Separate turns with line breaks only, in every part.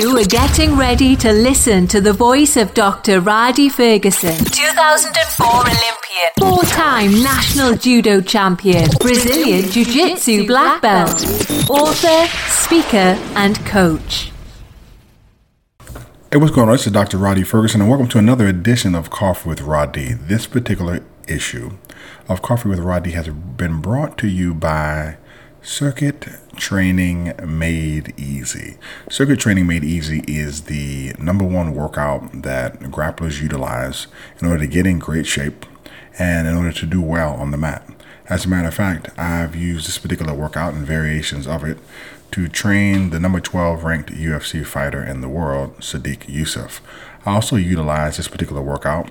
You are getting ready to listen to the voice of Dr. Rhadi Ferguson, 2004 Olympian, four time national judo champion, Brazilian Jiu Jitsu black belt, author, speaker, and coach.
Hey, what's going on? This is Dr. Rhadi Ferguson, and welcome to another edition of Coffee with Rhadi. This particular issue of Coffee with Rhadi has been brought to you by Circuit Training Made Easy. Circuit Training Made Easy is the number one workout that grapplers utilize in order to get in great shape and in order to do well on the mat. As a matter of fact, I've used this particular workout and variations of it to train the number 12 ranked UFC fighter in the world, Sodiq Yusuff. I also utilize this particular workout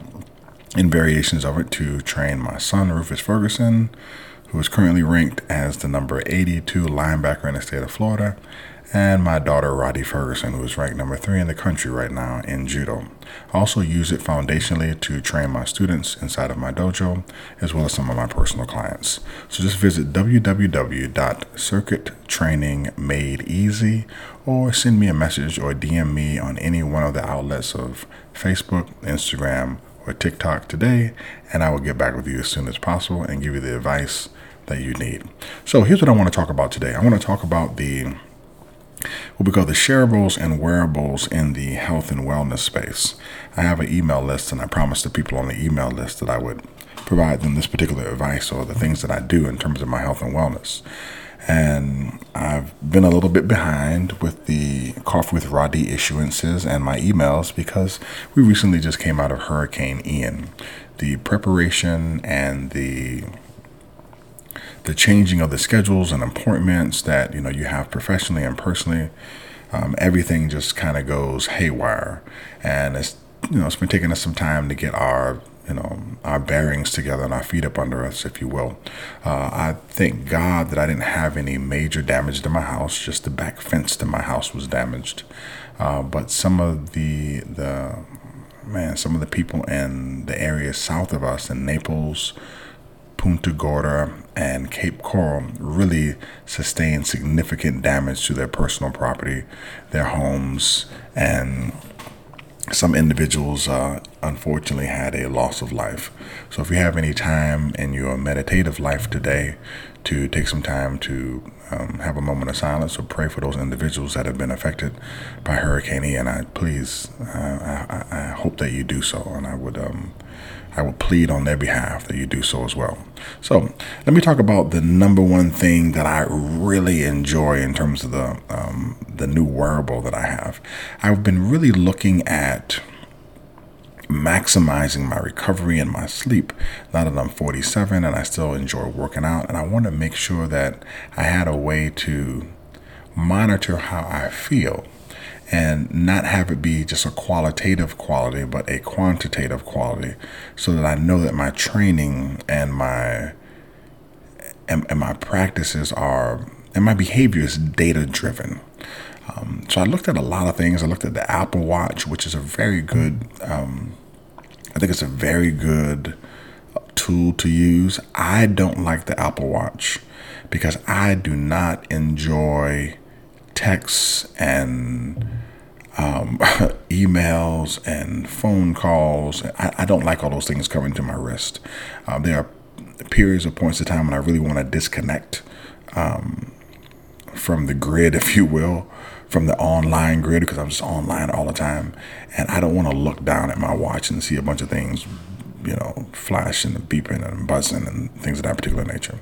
in variations of it to train my son, Rufus Ferguson, who is currently ranked as the number 82 linebacker in the state of Florida, and my daughter, Roddy Ferguson, who is ranked number three in the country right now in judo. I also use it foundationally to train my students inside of my dojo, as well as some of my personal clients. So just visit www.circuittrainingmadeeasy or send me a message or DM me on any one of the outlets of Facebook, Instagram, or TikTok today, and I will get back with you as soon as possible and give you the advice that you need. So here's what I want to talk about today. I want to talk about the what we call the shareables and wearables in the health and wellness space. I have an email list, and I promised the people on the email list that I would provide them this particular advice or the things that I do in terms of my health and wellness. And I've been a little bit behind with the Coffee with Rhadi issuances and my emails because we recently just came out of Hurricane Ian. The preparation and the the changing of the schedules and appointments that you know you have professionally and personally, um, everything just kind of goes haywire, and it's you know it's been taking us some time to get our you know our bearings together and our feet up under us, if you will. Uh, I thank God that I didn't have any major damage to my house. Just the back fence to my house was damaged, uh, but some of the the man, some of the people in the area south of us in Naples. Punta Gorda and Cape Coral really sustained significant damage to their personal property, their homes, and some individuals uh, unfortunately had a loss of life. So, if you have any time in your meditative life today to take some time to um, have a moment of silence or pray for those individuals that have been affected by Hurricane Ian, I please, uh, I, I, hope that you do so, and I would. Um, I will plead on their behalf that you do so as well. So, let me talk about the number one thing that I really enjoy in terms of the um, the new wearable that I have. I've been really looking at maximizing my recovery and my sleep now that I'm 47 and I still enjoy working out and I want to make sure that I had a way to monitor how I feel and not have it be just a qualitative quality, but a quantitative quality, so that I know that my training and my and, and my practices are and my behavior is data driven. Um, so I looked at a lot of things. I looked at the Apple Watch, which is a very good. Um, I think it's a very good tool to use. I don't like the Apple Watch because I do not enjoy texts and um, emails and phone calls. I, I, don't like all those things coming to my wrist. Um, there are periods or points of time when I really want to disconnect um, from the grid, if you will, from the online grid, because I'm just online all the time. And I don't want to look down at my watch and see a bunch of things you know, flashing and beeping and buzzing and things of that particular nature.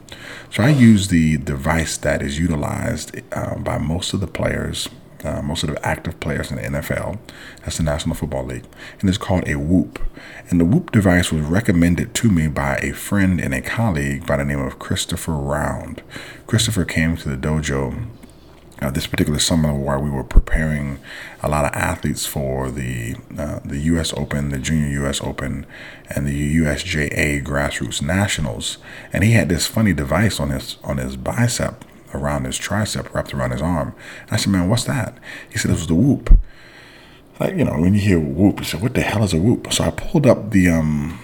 So I use the device that is utilized uh, by most of the players, uh, most of the active players in the NFL. That's the National Football League. And it's called a Whoop. And the Whoop device was recommended to me by a friend and a colleague by the name of Christopher Round. Christopher came to the dojo uh, this particular summer while we were preparing a lot of athletes for the uh, the U.S. Open, the Junior U.S. Open, and the USJA Grassroots Nationals, and he had this funny device on his on his bicep around his tricep, wrapped around his arm. And I said, "Man, what's that?" He said, "It was the Whoop." Like you know, when you hear Whoop, you said, "What the hell is a Whoop?" So I pulled up the um.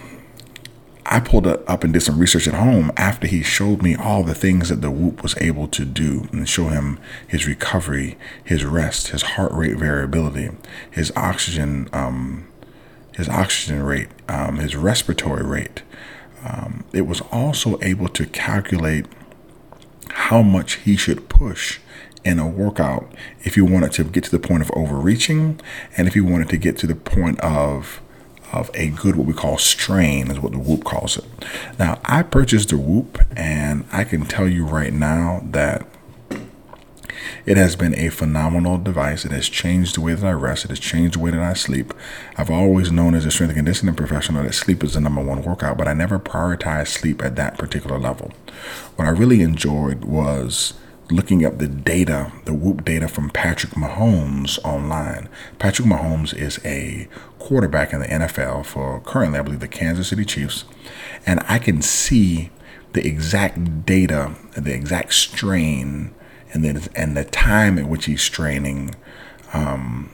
I pulled up and did some research at home after he showed me all the things that the Whoop was able to do and show him his recovery, his rest, his heart rate variability, his oxygen, um, his oxygen rate, um, his respiratory rate. Um, it was also able to calculate how much he should push in a workout if you wanted to get to the point of overreaching and if you wanted to get to the point of of a good what we call strain is what the whoop calls it now i purchased the whoop and i can tell you right now that it has been a phenomenal device. It has changed the way that I rest. It has changed the way that I sleep. I've always known as a strength and conditioning professional that sleep is the number one workout, but I never prioritized sleep at that particular level. What I really enjoyed was looking up the data, the Whoop data from Patrick Mahomes online. Patrick Mahomes is a quarterback in the NFL for currently, I believe, the Kansas City Chiefs. And I can see the exact data, the exact strain, and then and the time at which he's straining um,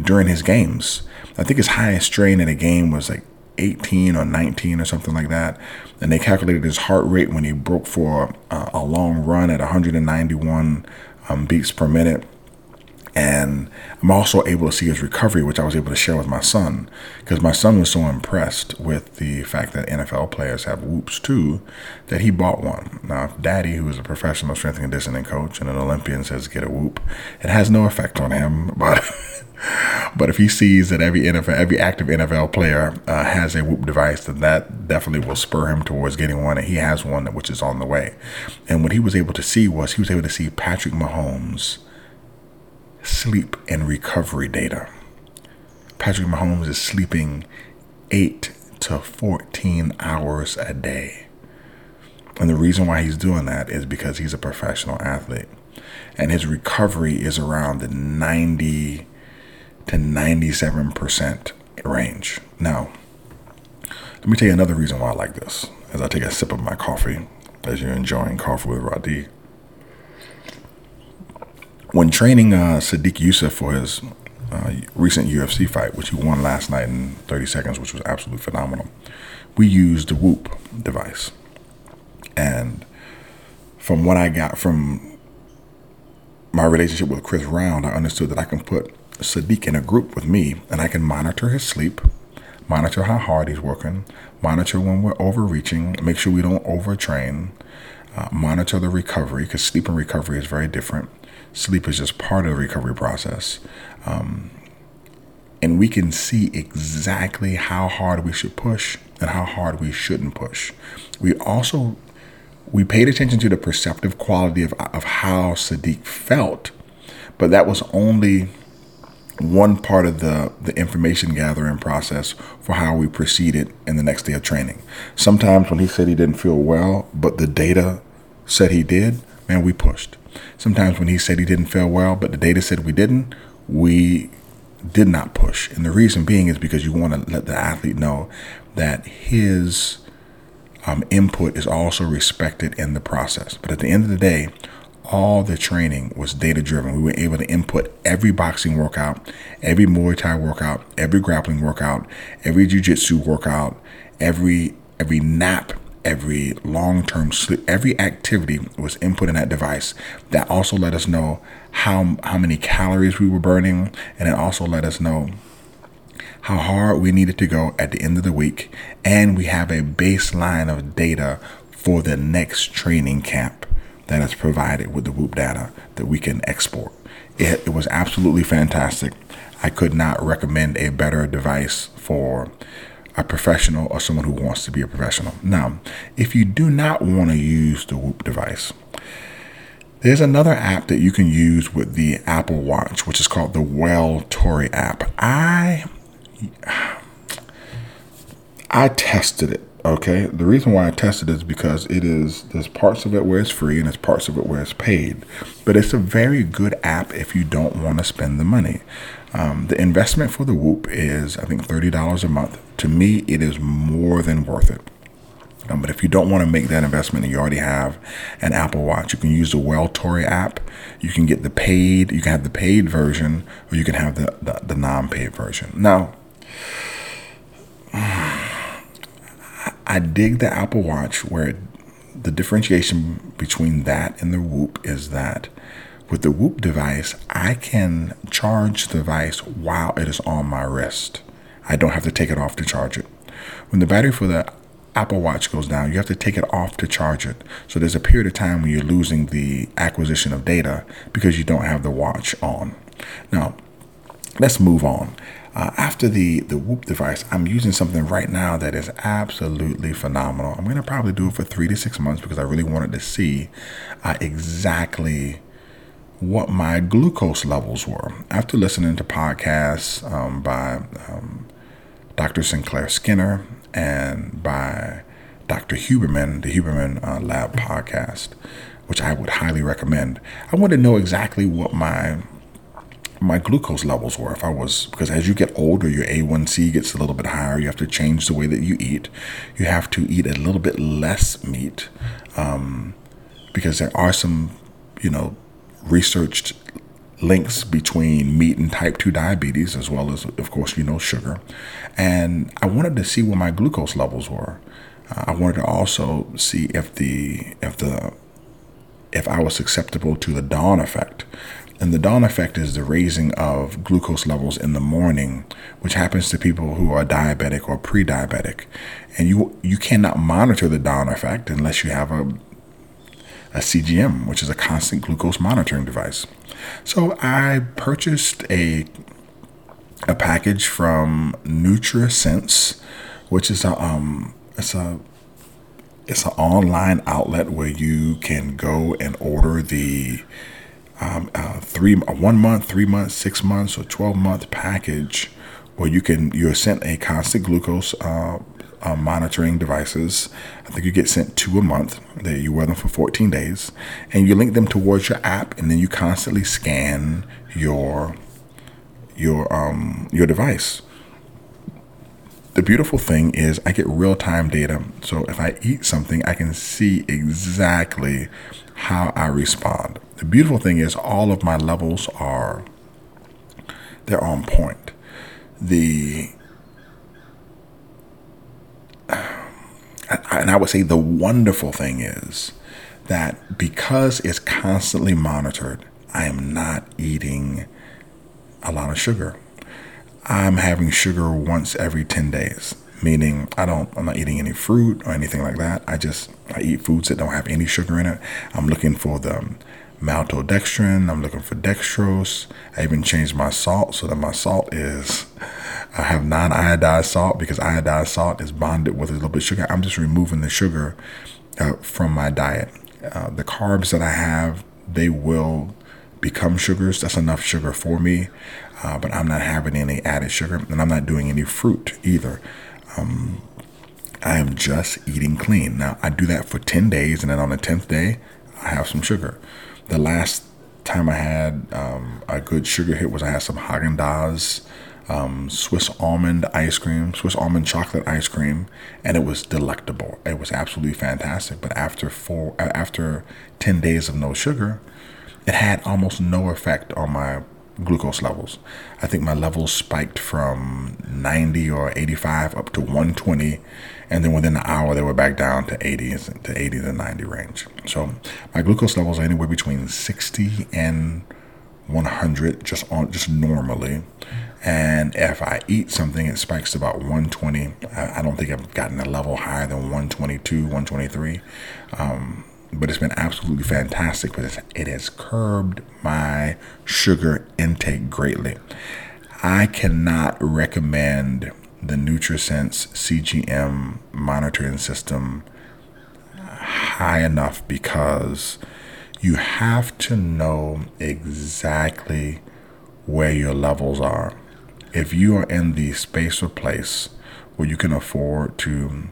during his games. I think his highest strain in a game was like 18 or 19 or something like that. And they calculated his heart rate when he broke for uh, a long run at 191 um, beats per minute. And I'm also able to see his recovery, which I was able to share with my son, because my son was so impressed with the fact that NFL players have whoops too, that he bought one. Now, Daddy, who is a professional strength and conditioning coach and an Olympian, says get a whoop, it has no effect on him. But but if he sees that every NFL, every active NFL player uh, has a whoop device, then that definitely will spur him towards getting one. And he has one which is on the way. And what he was able to see was he was able to see Patrick Mahomes sleep and recovery data. Patrick Mahomes is sleeping 8 to 14 hours a day. And the reason why he's doing that is because he's a professional athlete. And his recovery is around the 90 to 97% range. Now, let me tell you another reason why I like this as I take a sip of my coffee, as you're enjoying Coffee with Rhadi when training uh, Sodiq Yusuff for his uh, recent UFC fight, which he won last night in 30 seconds, which was absolutely phenomenal, we used the Whoop device. And from what I got from my relationship with Chris Round, I understood that I can put Sodiq in a group with me and I can monitor his sleep, monitor how hard he's working, monitor when we're overreaching, make sure we don't overtrain, uh, monitor the recovery because sleep and recovery is very different Sleep is just part of the recovery process. Um, and we can see exactly how hard we should push and how hard we shouldn't push. We also we paid attention to the perceptive quality of, of how Sodiq felt, but that was only one part of the, the information gathering process for how we proceeded in the next day of training. Sometimes when he said he didn't feel well, but the data said he did, man, we pushed. Sometimes when he said he didn't feel well, but the data said we didn't, we did not push. And the reason being is because you want to let the athlete know that his um, input is also respected in the process. But at the end of the day, all the training was data driven. We were able to input every boxing workout, every Muay Thai workout, every grappling workout, every jiu-jitsu workout, every every nap every long term sleep, every activity was input in that device. That also let us know how, how many calories we were burning, and it also let us know how hard we needed to go at the end of the week. And we have a baseline of data for the next training camp that is provided with the Whoop data that we can export. It, it was absolutely fantastic. I could not recommend a better device for a professional or someone who wants to be a professional. Now, if you do not want to use the Whoop device, there's another app that you can use with the Apple Watch, which is called the Welltory app. I I tested it. Okay, the reason why I tested it is because it is there's parts of it where it's free and there's parts of it where it's paid, but it's a very good app if you don't want to spend the money. Um, the investment for the Whoop is, I think, $30 a month. To me, it is more than worth it. Um, but if you don't want to make that investment and you already have an Apple Watch, you can use the Welltory app. You can get the paid, you can have the paid version, or you can have the, the, the non paid version. Now, I I dig the Apple Watch where the differentiation between that and the Whoop is that with the Whoop device, I can charge the device while it is on my wrist. I don't have to take it off to charge it. When the battery for the Apple Watch goes down, you have to take it off to charge it. So there's a period of time when you're losing the acquisition of data because you don't have the watch on. Now, let's move on. Uh, after the the Whoop device, I'm using something right now that is absolutely phenomenal. I'm gonna probably do it for three to six months because I really wanted to see uh, exactly what my glucose levels were. After listening to podcasts um, by um, Dr. Sinclair Skinner and by Dr. Huberman, the Huberman uh, Lab podcast, which I would highly recommend. I want to know exactly what my my glucose levels were if I was because as you get older your A1C gets a little bit higher you have to change the way that you eat you have to eat a little bit less meat um, because there are some you know researched links between meat and type 2 diabetes as well as of course you know sugar. And I wanted to see what my glucose levels were. Uh, I wanted to also see if the if the if I was susceptible to the dawn effect. And the dawn effect is the raising of glucose levels in the morning, which happens to people who are diabetic or pre-diabetic. And you you cannot monitor the dawn effect unless you have a a CGM, which is a constant glucose monitoring device. So I purchased a a package from NutriSense, which is a um it's a it's an online outlet where you can go and order the um, uh, three, one month, three months, six months, or 12 month package where you can, you're sent a constant glucose uh, uh, monitoring devices. I think you get sent two a month. That you wear them for 14 days, and you link them towards your app, and then you constantly scan your your um your device. The beautiful thing is I get real time data. So if I eat something, I can see exactly how I respond. The beautiful thing is all of my levels are they're on point. The and I would say the wonderful thing is that because it's constantly monitored, I am not eating a lot of sugar. I'm having sugar once every 10 days meaning I don't I'm not eating any fruit or anything like that. I just I eat foods that don't have any sugar in it. I'm looking for the maltodextrin. I'm looking for dextrose. I even changed my salt so that my salt is I have non-iodized salt because iodized salt is bonded with a little bit of sugar. I'm just removing the sugar uh, from my diet. Uh, the carbs that I have, they will become sugars. That's enough sugar for me, uh, but I'm not having any added sugar, and I'm not doing any fruit either um, I am just eating clean. Now, I do that for 10 days, and then on the 10th day, I have some sugar. The last time I had um, a good sugar hit was I had some Haagen Dazs um, Swiss almond ice cream, Swiss almond chocolate ice cream, and it was delectable. It was absolutely fantastic. But after four, after 10 days of no sugar, it had almost no effect on my glucose levels. I think my levels spiked from 90 or 85 up to 120, and then within an hour they were back down to 80 to 80 to 90 range. So my glucose levels are anywhere between 60 and 100 just on just normally. And if I eat something, it spikes to about 120. I, I don't think I've gotten a level higher than 122, 123. Um, but it's been absolutely fantastic because it has curbed my sugar intake greatly. I cannot recommend the NutriSense CGM monitoring system high enough because you have to know exactly where your levels are. If you are in the space or place where you can afford to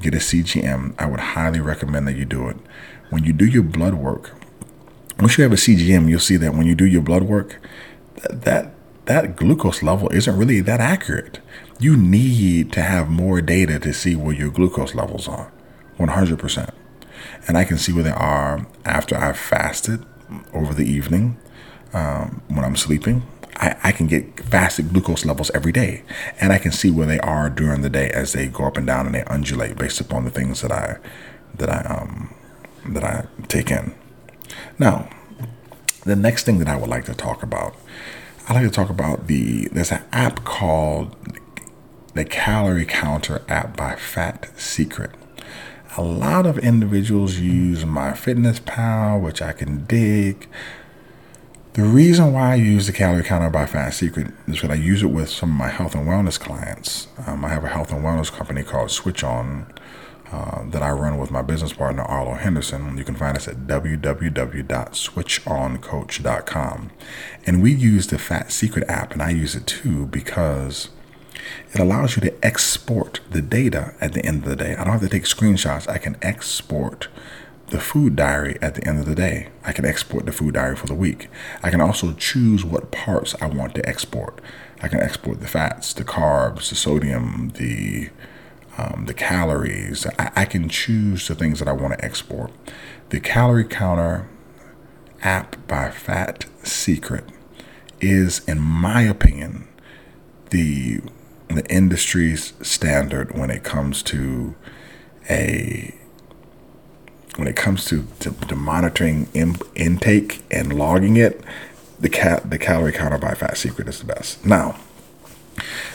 get a CGM, I would highly recommend that you do it. When you do your blood work, once you have a CGM, you'll see that when you do your blood work, that that glucose level isn't really that accurate. You need to have more data to see where your glucose levels are, 100%. And I can see where they are after I've fasted over the evening um, when I'm sleeping. I, I can get fasted glucose levels every day, and I can see where they are during the day as they go up and down and they undulate based upon the things that I that I um that I take in. Now, the next thing that I would like to talk about, I like to talk about the there's an app called the Calorie Counter app by Fat Secret. A lot of individuals use MyFitnessPal, which I can dig. The reason why I use the calorie counter by Fat Secret is because I use it with some of my health and wellness clients. Um, I have a health and wellness company called Switch On uh, that I run with my business partner Arlo Henderson. You can find us at www.switchoncoach.com. And we use the Fat Secret app, and I use it too because it allows you to export the data at the end of the day. I don't have to take screenshots. I can export the food diary at the end of the day. I can export the food diary for the week. I can also choose what parts I want to export. I can export the fats, the carbs, the sodium, the um, the calories. I, I can choose the things that I want to export. The calorie counter app by Fat Secret is, in my opinion, the the industry's standard when it comes to a when it comes to, to, to monitoring in, intake and logging it, the cat the calorie counter by Fat Secret is the best. Now,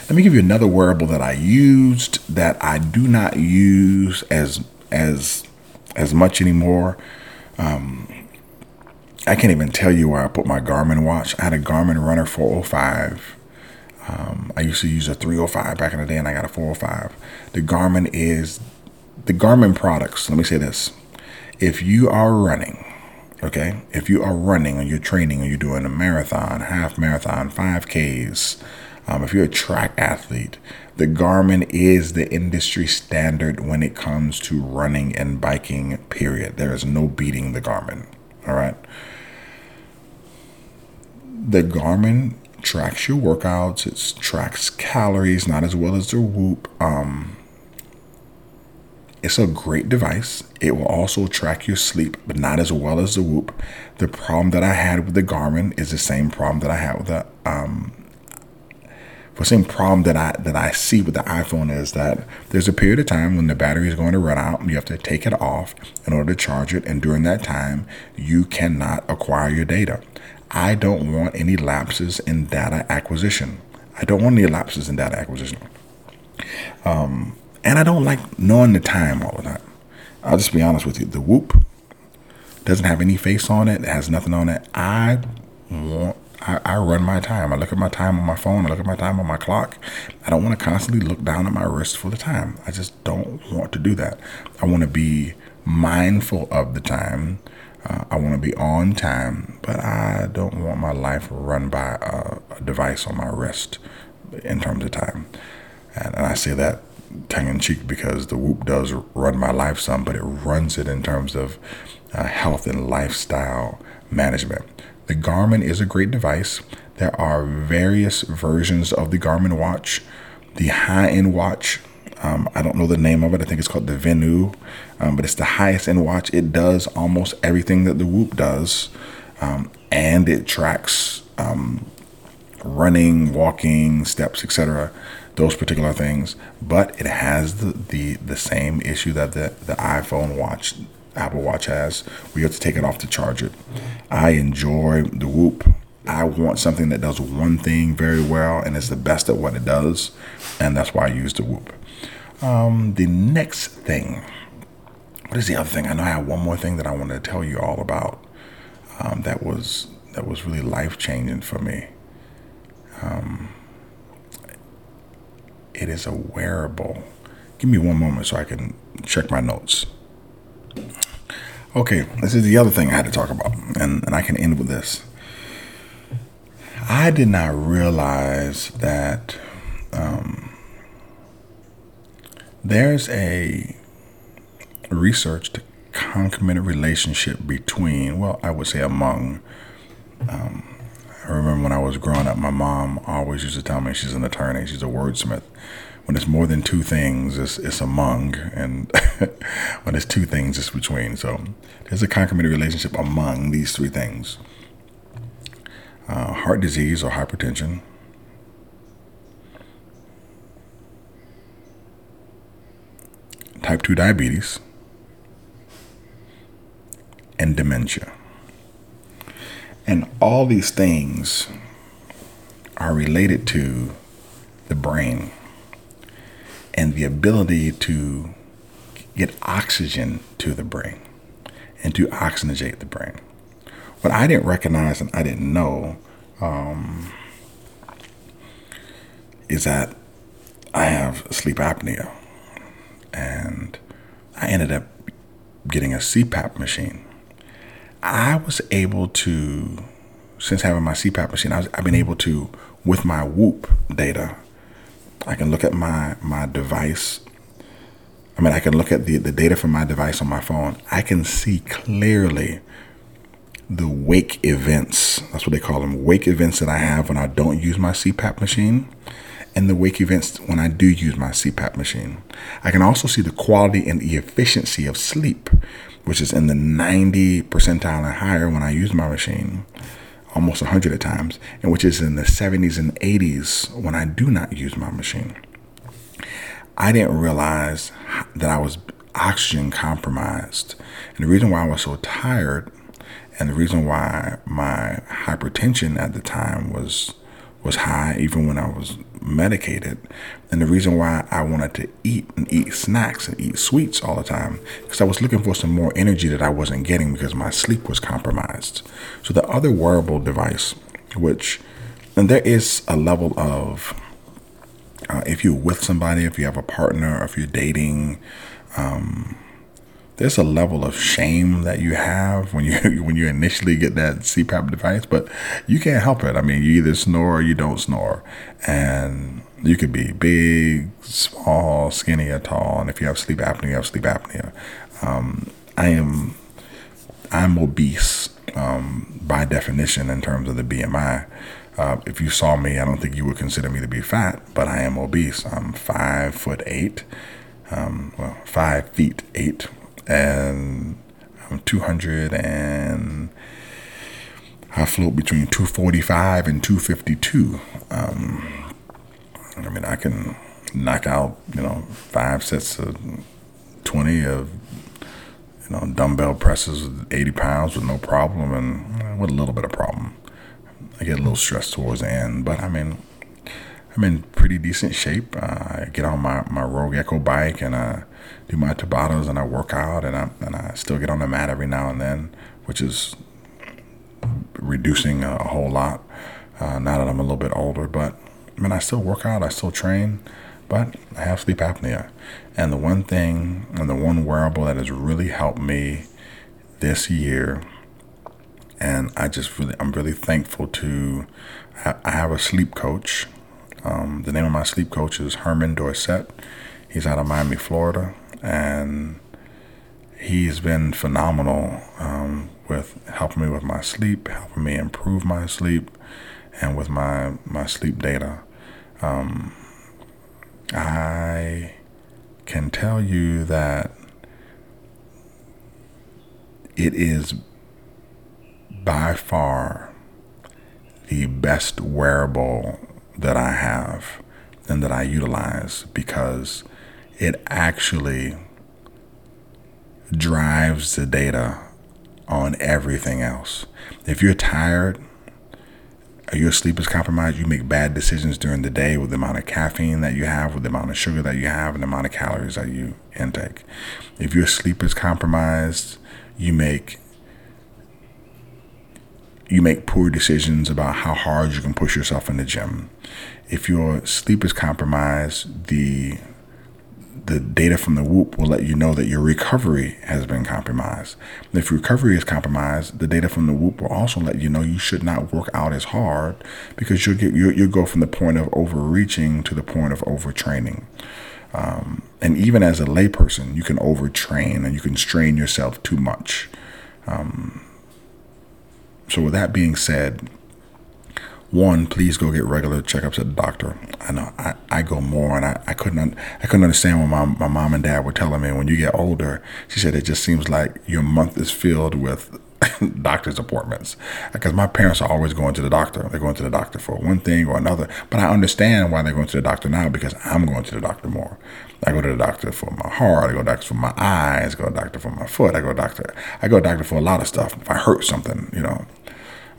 let me give you another wearable that I used that I do not use as as as much anymore. Um, I can't even tell you where I put my Garmin watch. I had a Garmin Runner 405. Um, I used to use a 305 back in the day, and I got a 405. The Garmin is the Garmin products. Let me say this: if you are running, okay, if you are running or you're training or you're doing a marathon, half marathon, 5Ks, um, if you're a track athlete, the Garmin is the industry standard when it comes to running and biking, period. There is no beating the Garmin, all right? The Garmin tracks your workouts, it tracks calories, not as well as the Whoop. Um, it's a great device. It will also track your sleep, but not as well as the Whoop. The problem that I had with the Garmin is the same problem that I had with the um, the same problem that I that I see with the iPhone is that there's a period of time when the battery is going to run out and you have to take it off in order to charge it, and during that time you cannot acquire your data. I don't want any lapses in data acquisition. I don't want any lapses in data acquisition. Um, and I don't like knowing the time all the time. I'll just be honest with you. The Whoop doesn't have any face on it. It has nothing on it. I want. I, I run my time. I look at my time on my phone. I look at my time on my clock. I don't want to constantly look down at my wrist for the time. I just don't want to do that. I want to be mindful of the time. Uh, I want to be on time, but I don't want my life run by a, a device on my wrist in terms of time. And, and I say that tongue in cheek because the Whoop does run my life some, but it runs it in terms of uh, health and lifestyle management. The Garmin is a great device. There are various versions of the Garmin watch. The high end watch, um, I don't know the name of it. I think it's called the Venu, um, but it's the highest end watch. It does almost everything that the Whoop does, um, and it tracks um, running, walking, steps, etc those particular things, but it has the, the, the same issue that the, the iPhone watch, Apple Watch has. We have to take it off to charge it. I enjoy the Whoop. I want something that does one thing very well and is the best at what it does, and that's why I use the Whoop. Um, the next thing, what is the other thing? I know I have one more thing that I wanted to tell you all about. Um, that was that was really life changing for me. Um, it is a wearable. Give me one moment so I can check my notes. Okay, this is the other thing I had to talk about, and, and I can end with this. I did not realize that um, there's a researched concomitant relationship between, well, I would say among um, I remember when I was growing up, my mom always used to tell me she's an attorney, she's a wordsmith. When it's more than two things, it's, it's among, and when it's two things, it's between. So there's a concomitant relationship among these three things. uh, heart disease or hypertension, type 2 diabetes, and dementia. And all these things are related to the brain and the ability to get oxygen to the brain and to oxygenate the brain. What I didn't recognize and I didn't know um, is that I have sleep apnea. And I ended up getting a CPAP machine. I was able to, since having my CPAP machine, I was, I've been able to, with my Whoop data, I can look at my, my device. I mean, I can look at the, the data from my device on my phone. I can see clearly the wake events. That's what they call them wake events that I have when I don't use my CPAP machine and the wake events when I do use my CPAP machine. I can also see the quality and the efficiency of sleep, which is in the 90 percentile and higher when I use my machine, almost 100 at times, and which is in the 70s and 80s when I do not use my machine. I didn't realize that I was oxygen compromised. And the reason why I was so tired and the reason why my hypertension at the time was was high even when I was medicated. And the reason why I wanted to eat and eat snacks and eat sweets all the time, because I was looking for some more energy that I wasn't getting because my sleep was compromised. So the other wearable device, which, and there is a level of, uh, if you're with somebody, if you have a partner, if you're dating, um, there's a level of shame that you have when you when you initially get that CPAP device, but you can't help it. I mean, you either snore or you don't snore, and you could be big, small, skinny, or tall. And if you have sleep apnea, you have sleep apnea. Um, I am I'm obese um, by definition in terms of the BMI. Uh, if you saw me, I don't think you would consider me to be fat, but I am obese. I'm five foot eight, um, well, five feet eight and I'm 200 and I float between 245 and 252. Um, I mean, I can knock out, you know, five sets of 20 of, you know, dumbbell presses with 80 pounds with no problem and with a little bit of problem. I get a little stressed towards the end, but I mean, I'm in pretty decent shape. Uh, I get on my, my Rogue Echo bike and I do my Tabatas and I work out and I, and I still get on the mat every now and then, which is reducing a, a whole lot uh, now that I'm a little bit older. But I mean, I still work out, I still train, but I have sleep apnea. And the one thing and the one wearable that has really helped me this year, and I just really, I'm really thankful to, I have a sleep coach um, the name of my sleep coach is Herman Dorset. He's out of Miami, Florida, and he's been phenomenal um, with helping me with my sleep, helping me improve my sleep, and with my my sleep data. Um, I can tell you that it is by far the best wearable that I have and that I utilize because it actually drives the data on everything else. If you're tired, your sleep is compromised, you make bad decisions during the day with the amount of caffeine that you have, with the amount of sugar that you have, and the amount of calories that you intake. If your sleep is compromised, you make you make poor decisions about how hard you can push yourself in the gym. If your sleep is compromised, the the data from the Whoop will let you know that your recovery has been compromised. If recovery is compromised, the data from the Whoop will also let you know you should not work out as hard because you'll get you you'll go from the point of overreaching to the point of overtraining. Um, and even as a layperson, you can overtrain and you can strain yourself too much. Um, so, with that being said, one, please go get regular checkups at the doctor. I know I, I go more, and I, I couldn't I couldn't understand what my my mom and dad were telling me. When you get older, she said it just seems like your month is filled with doctor's appointments because my parents are always going to the doctor. They're going to the doctor for one thing or another. But I understand why they're going to the doctor now because I'm going to the doctor more. I go to the doctor for my heart. I go to the doctor for my eyes. I go to the doctor for my foot. I go to the doctor. I go to the doctor for a lot of stuff. If I hurt something, you know,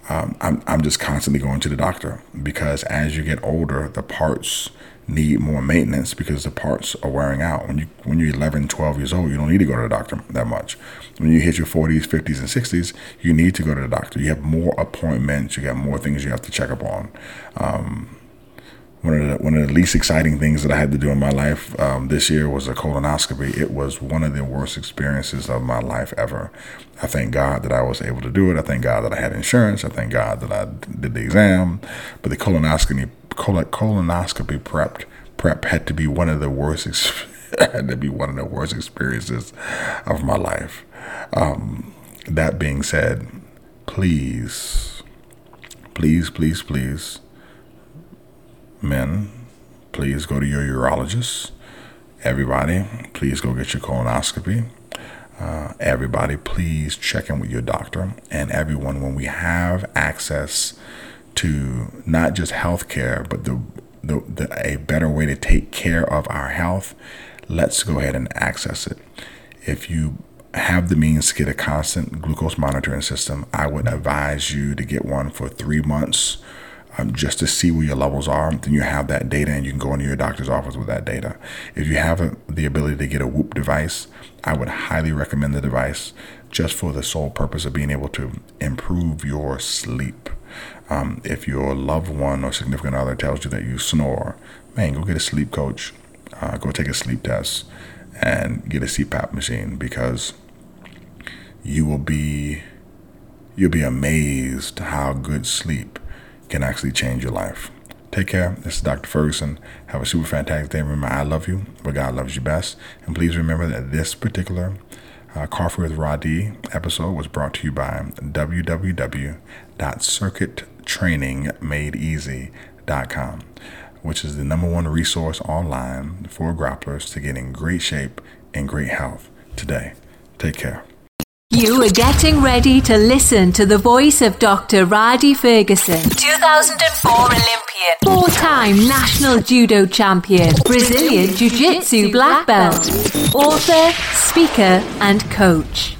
um, I'm I'm just constantly going to the doctor because as you get older, the parts need more maintenance because the parts are wearing out. When you when you're 11, 12 years old, you don't need to go to the doctor that much. When you hit your 40s, 50s, and 60s, you need to go to the doctor. You have more appointments. You got more things you have to check up on. Um, one of the one of the least exciting things that I had to do in my life um, this year was a colonoscopy. It was one of the worst experiences of my life ever. I thank God that I was able to do it. I thank God that I had insurance. I thank God that I did the exam. But the colonoscopy colonoscopy prepped prep had to be one of the worst. had to be one of the worst experiences of my life. Um, that being said, please, please, please, please men, please go to your urologist. Everybody, please go get your colonoscopy. Uh, everybody, please check in with your doctor. And everyone, when we have access to not just health care, but the, the, the, a better way to take care of our health, let's go ahead and access it. If you have the means to get a constant glucose monitoring system, I would advise you to get one for three months um, just to see where your levels are. Then you have that data and you can go into your doctor's office with that data. If you have a, the ability to get a Whoop device, I would highly recommend the device just for the sole purpose of being able to improve your sleep. Um, if your loved one or significant other tells you that you snore, man, go get a sleep coach, uh, go take a sleep test, and get a CPAP machine because you will be you'll be amazed how good sleep can actually change your life. Take care. This is Dr. Ferguson. Have a super fantastic day. Remember, I love you, but God loves you best. And please remember that this particular uh, Coffee with Rhadi episode was brought to you by www.circuittrainingmadeeasy.com, which is the number one resource online for grapplers to get in great shape and great health today. Take care.
You are getting ready to listen to the voice of Dr. Rhadi Ferguson, 2004 Olympian, four time national judo champion, Brazilian Jiu Jitsu black belt, author, speaker, and coach.